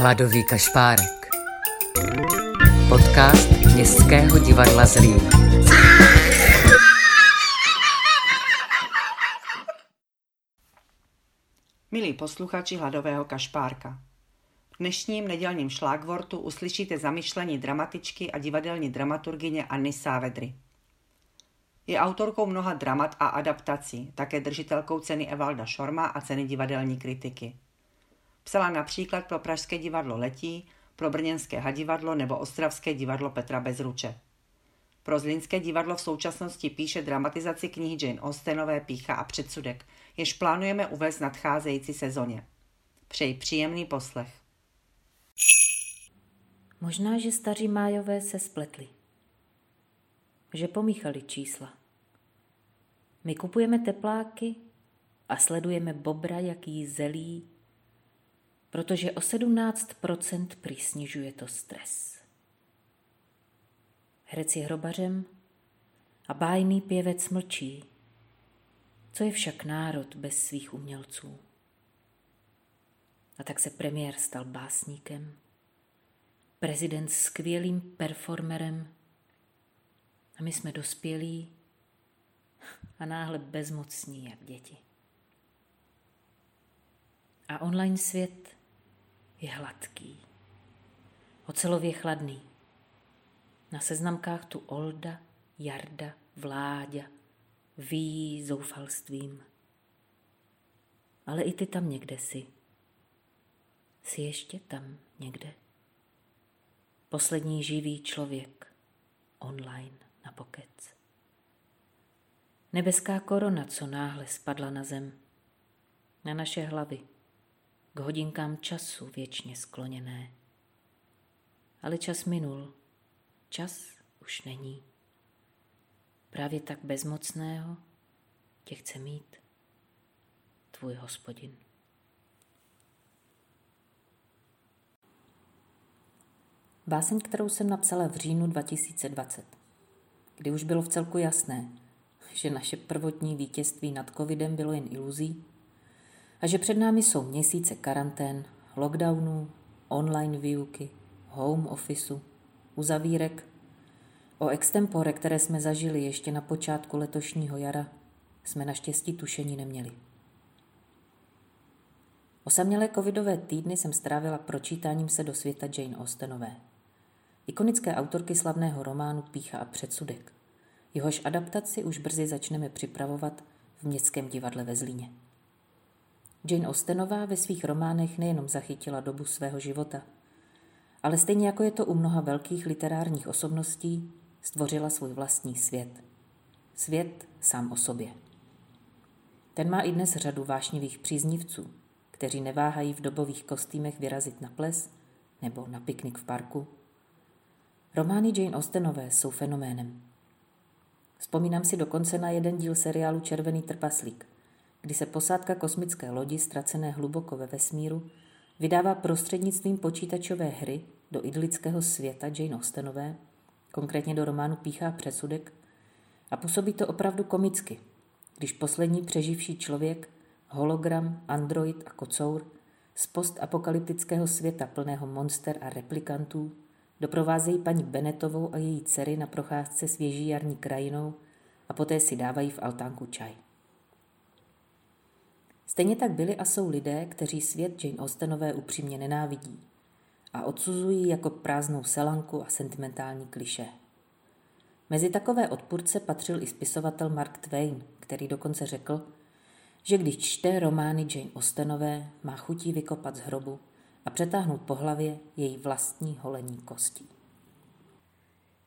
Hladový kašpárek. Podcast Městského divadla Zlín. Milí posluchači Hladového kašpárka. V dnešním nedělním šlágvortu uslyšíte zamyšlení dramatičky a divadelní dramaturgyně Anny Sávedry. Je autorkou mnoha dramat a adaptací, také držitelkou ceny Evalda Šorma a ceny divadelní kritiky. Psala například pro Pražské divadlo Letí, pro Brněnské hadivadlo nebo Ostravské divadlo Petra Bezruče. Pro Zlínské divadlo v současnosti píše dramatizaci knihy Jane Austenové Pícha a předsudek, jež plánujeme uvést v nadcházející sezóně. Přeji příjemný poslech. Možná, že staří májové se spletli. Že pomíchali čísla. My kupujeme tepláky a sledujeme bobra, jaký zelí, protože o 17% prý snižuje to stres. Herec je hrobařem a bájný pěvec mlčí. Co je však národ bez svých umělců? A tak se premiér stal básníkem, prezident skvělým performerem a my jsme dospělí a náhle bezmocní jak děti. A online svět je hladký, ocelově chladný. Na seznamkách tu Olda, Jarda, Vláďa ví zoufalstvím. Ale i ty tam někde si. Jsi ještě tam někde. Poslední živý člověk online na pokec. Nebeská korona, co náhle spadla na zem, na naše hlavy, k hodinkám času věčně skloněné. Ale čas minul, čas už není. Právě tak bezmocného tě chce mít tvůj hospodin. Báseň, kterou jsem napsala v říjnu 2020, kdy už bylo v celku jasné, že naše prvotní vítězství nad covidem bylo jen iluzí a že před námi jsou měsíce karantén, lockdownů, online výuky, home officeu, uzavírek. O extempore, které jsme zažili ještě na počátku letošního jara, jsme naštěstí tušení neměli. Osamělé covidové týdny jsem strávila pročítáním se do světa Jane Austenové, ikonické autorky slavného románu Pícha a předsudek – Jehož adaptaci už brzy začneme připravovat v Městském divadle ve Zlíně. Jane Austenová ve svých románech nejenom zachytila dobu svého života, ale stejně jako je to u mnoha velkých literárních osobností, stvořila svůj vlastní svět. Svět sám o sobě. Ten má i dnes řadu vášnivých příznivců, kteří neváhají v dobových kostýmech vyrazit na ples nebo na piknik v parku. Romány Jane Austenové jsou fenoménem. Vzpomínám si dokonce na jeden díl seriálu Červený trpaslík, kdy se posádka kosmické lodi, ztracené hluboko ve vesmíru, vydává prostřednictvím počítačové hry do idylického světa Jane Austenové, konkrétně do románu Píchá předsudek, a působí to opravdu komicky, když poslední přeživší člověk, hologram, android a kocour z postapokalyptického světa plného monster a replikantů Doprovázejí paní Benetovou a její dcery na procházce svěží jarní krajinou a poté si dávají v altánku čaj. Stejně tak byli a jsou lidé, kteří svět Jane Austenové upřímně nenávidí a odsuzují jako prázdnou selanku a sentimentální kliše. Mezi takové odpůrce patřil i spisovatel Mark Twain, který dokonce řekl, že když čte romány Jane Austenové, má chutí vykopat z hrobu a přetáhnout po hlavě její vlastní holení kostí.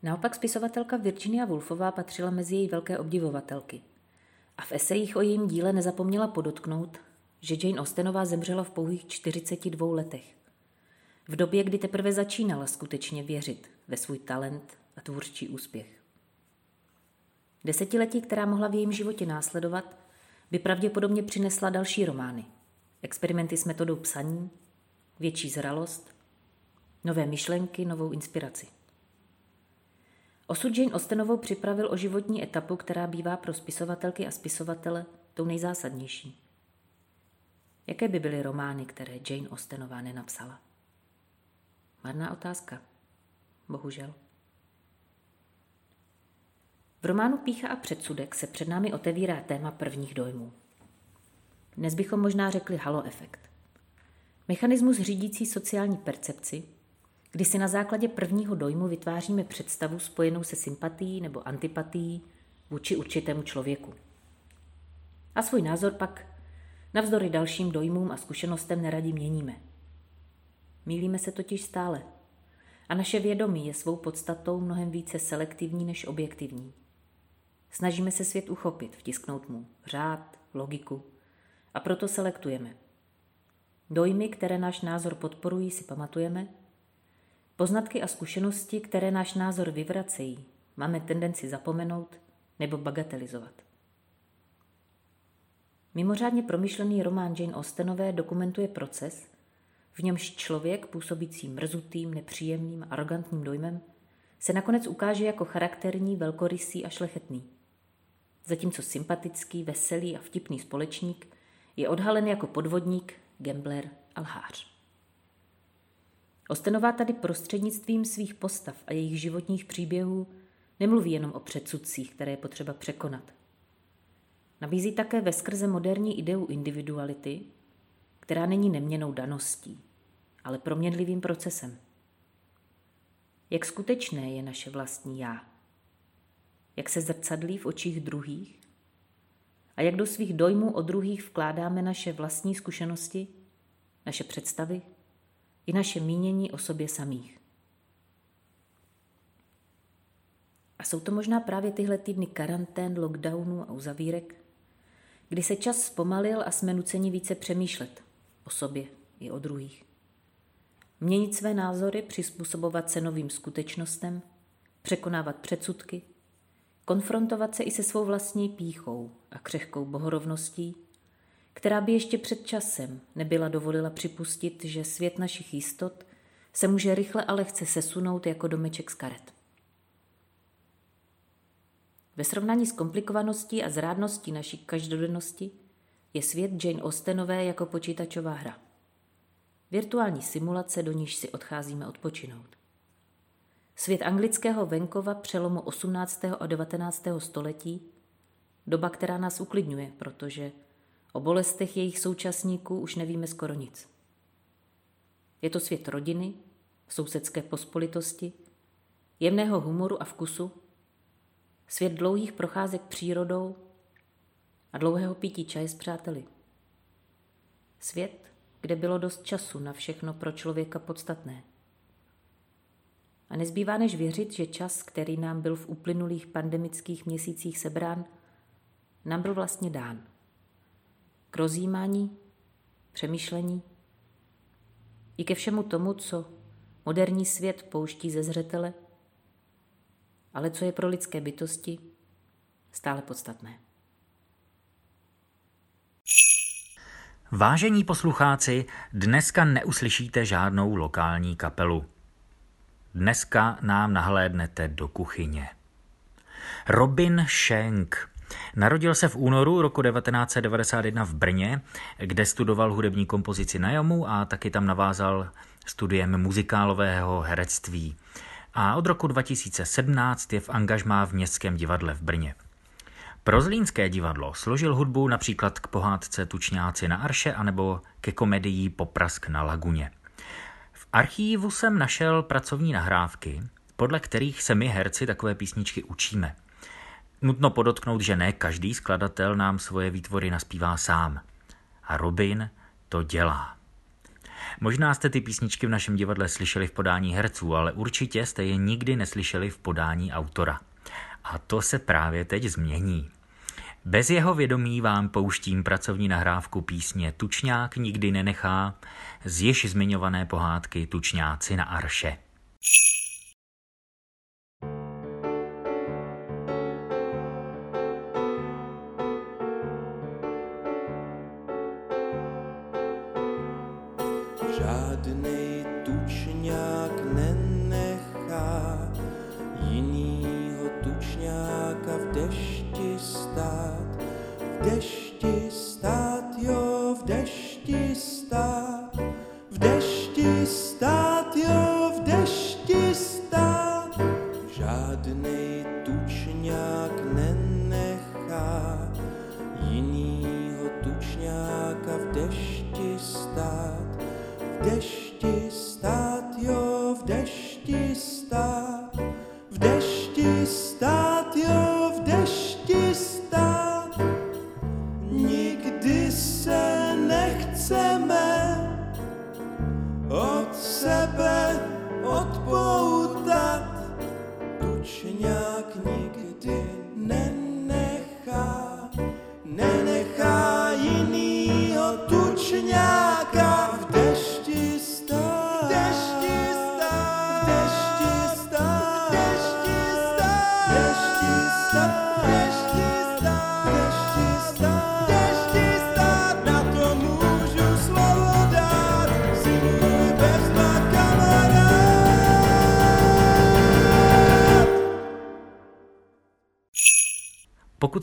Naopak spisovatelka Virginia Woolfová patřila mezi její velké obdivovatelky a v esejích o jejím díle nezapomněla podotknout, že Jane Austenová zemřela v pouhých 42 letech. V době, kdy teprve začínala skutečně věřit ve svůj talent a tvůrčí úspěch. Desetiletí, která mohla v jejím životě následovat, by pravděpodobně přinesla další romány. Experimenty s metodou psaní, větší zralost, nové myšlenky, novou inspiraci. Osud Jane Austenovou připravil o životní etapu, která bývá pro spisovatelky a spisovatele tou nejzásadnější. Jaké by byly romány, které Jane Austenová nenapsala? Marná otázka. Bohužel. V románu Pícha a předsudek se před námi otevírá téma prvních dojmů. Dnes bychom možná řekli halo efekt. Mechanismus řídící sociální percepci, kdy si na základě prvního dojmu vytváříme představu spojenou se sympatií nebo antipatií vůči určitému člověku. A svůj názor pak navzdory dalším dojmům a zkušenostem neradí měníme. Mílíme se totiž stále. A naše vědomí je svou podstatou mnohem více selektivní než objektivní. Snažíme se svět uchopit, vtisknout mu řád, logiku a proto selektujeme. Dojmy, které náš názor podporují, si pamatujeme. Poznatky a zkušenosti, které náš názor vyvracejí, máme tendenci zapomenout nebo bagatelizovat. Mimořádně promyšlený román Jane Austenové dokumentuje proces, v němž člověk, působící mrzutým, nepříjemným, arrogantním dojmem, se nakonec ukáže jako charakterní, velkorysý a šlechetný. Zatímco sympatický, veselý a vtipný společník je odhalen jako podvodník, gambler a lhář. Ostenová tady prostřednictvím svých postav a jejich životních příběhů nemluví jenom o předsudcích, které je potřeba překonat. Nabízí také ve skrze moderní ideu individuality, která není neměnou daností, ale proměnlivým procesem. Jak skutečné je naše vlastní já? Jak se zrcadlí v očích druhých? A jak do svých dojmů o druhých vkládáme naše vlastní zkušenosti, naše představy i naše mínění o sobě samých? A jsou to možná právě tyhle týdny karantén, lockdownu a uzavírek, kdy se čas zpomalil a jsme nuceni více přemýšlet o sobě i o druhých. Měnit své názory, přizpůsobovat se novým skutečnostem, překonávat předsudky, konfrontovat se i se svou vlastní píchou a křehkou bohorovností, která by ještě před časem nebyla dovolila připustit, že svět našich jistot se může rychle a lehce sesunout jako domeček z karet. Ve srovnání s komplikovaností a zrádností naší každodennosti je svět Jane Austenové jako počítačová hra. Virtuální simulace, do níž si odcházíme odpočinout. Svět anglického venkova přelomu 18. a 19. století, doba, která nás uklidňuje, protože o bolestech jejich současníků už nevíme skoro nic. Je to svět rodiny, sousedské pospolitosti, jemného humoru a vkusu, Svět dlouhých procházek přírodou a dlouhého pití čaje s přáteli. Svět, kde bylo dost času na všechno pro člověka podstatné. A nezbývá než věřit, že čas, který nám byl v uplynulých pandemických měsících sebrán, nám byl vlastně dán. K rozjímání, přemýšlení i ke všemu tomu, co moderní svět pouští ze zřetele ale co je pro lidské bytosti stále podstatné. Vážení poslucháci, dneska neuslyšíte žádnou lokální kapelu. Dneska nám nahlédnete do kuchyně. Robin Schenk Narodil se v únoru roku 1991 v Brně, kde studoval hudební kompozici na Jamu a taky tam navázal studiem muzikálového herectví a od roku 2017 je v angažmá v Městském divadle v Brně. Pro Zlínské divadlo složil hudbu například k pohádce Tučňáci na Arše anebo ke komedii Poprask na Laguně. V archívu jsem našel pracovní nahrávky, podle kterých se my herci takové písničky učíme. Nutno podotknout, že ne každý skladatel nám svoje výtvory naspívá sám. A Robin to dělá. Možná jste ty písničky v našem divadle slyšeli v podání herců, ale určitě jste je nikdy neslyšeli v podání autora. A to se právě teď změní. Bez jeho vědomí vám pouštím pracovní nahrávku písně Tučňák nikdy nenechá z již zmiňované pohádky Tučňáci na Arše. está.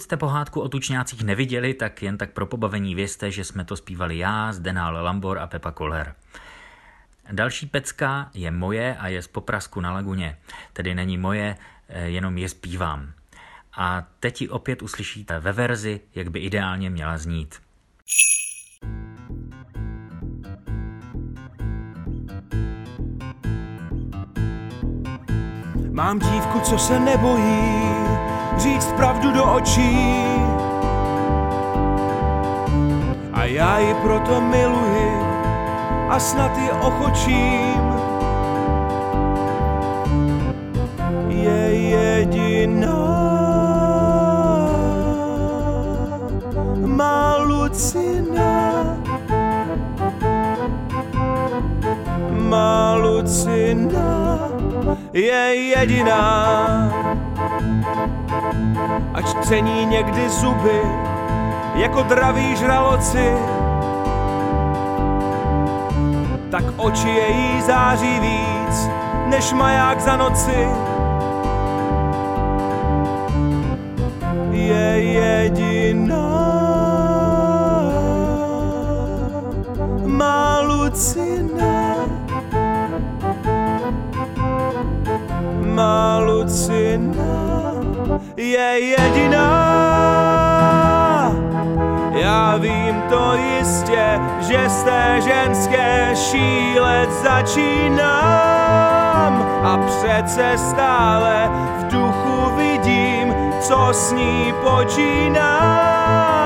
Pokud jste pohádku o tučňácích neviděli, tak jen tak pro pobavení vězte, že jsme to zpívali já, Zdenál Lambor a Pepa Koller. Další pecka je moje a je z Poprasku na Laguně, tedy není moje, eh, jenom je zpívám. A teď ji opět uslyšíte ve verzi, jak by ideálně měla znít. Mám dívku, co se nebojí říct pravdu do očí. A já ji proto miluji a snad ji ochočím. Je jediná má Lucina. Má Lucina je jediná. Cení někdy zuby, jako draví žraloci, tak oči její září víc, než maják za noci. Je jediná, má Lucina. má Lucina je jediná. Já vím to jistě, že z té ženské šílet začínám a přece stále v duchu vidím, co s ní počínám.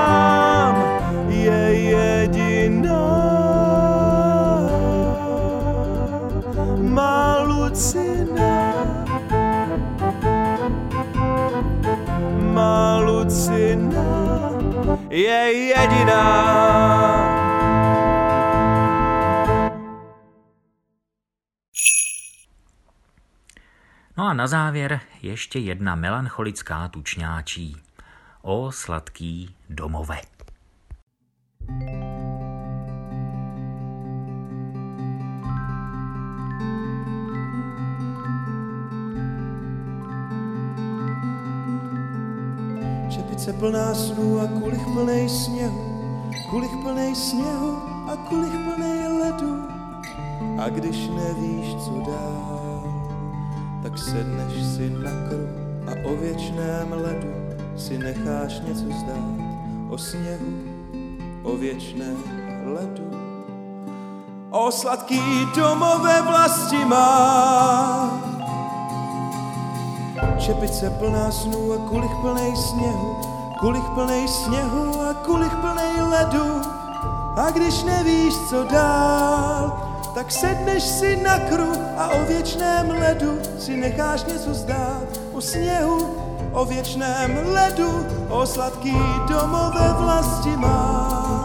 Je jediná. No a na závěr ještě jedna melancholická tučňáčí. O sladký domove. Čepice plná snů a kulich plnej sněhu, kulich plnej sněhu a kulich plnej ledu. A když nevíš, co dál, tak sedneš si na kruh a o věčném ledu si necháš něco zdát. O sněhu, o věčném ledu. O sladký domové vlasti má, Čepice plná snů a kulich plnej sněhu, kulich plnej sněhu a kulich plnej ledu. A když nevíš, co dál, tak sedneš si na kruh a o věčném ledu si necháš něco zdát. O sněhu, o věčném ledu, o sladký domové vlasti má.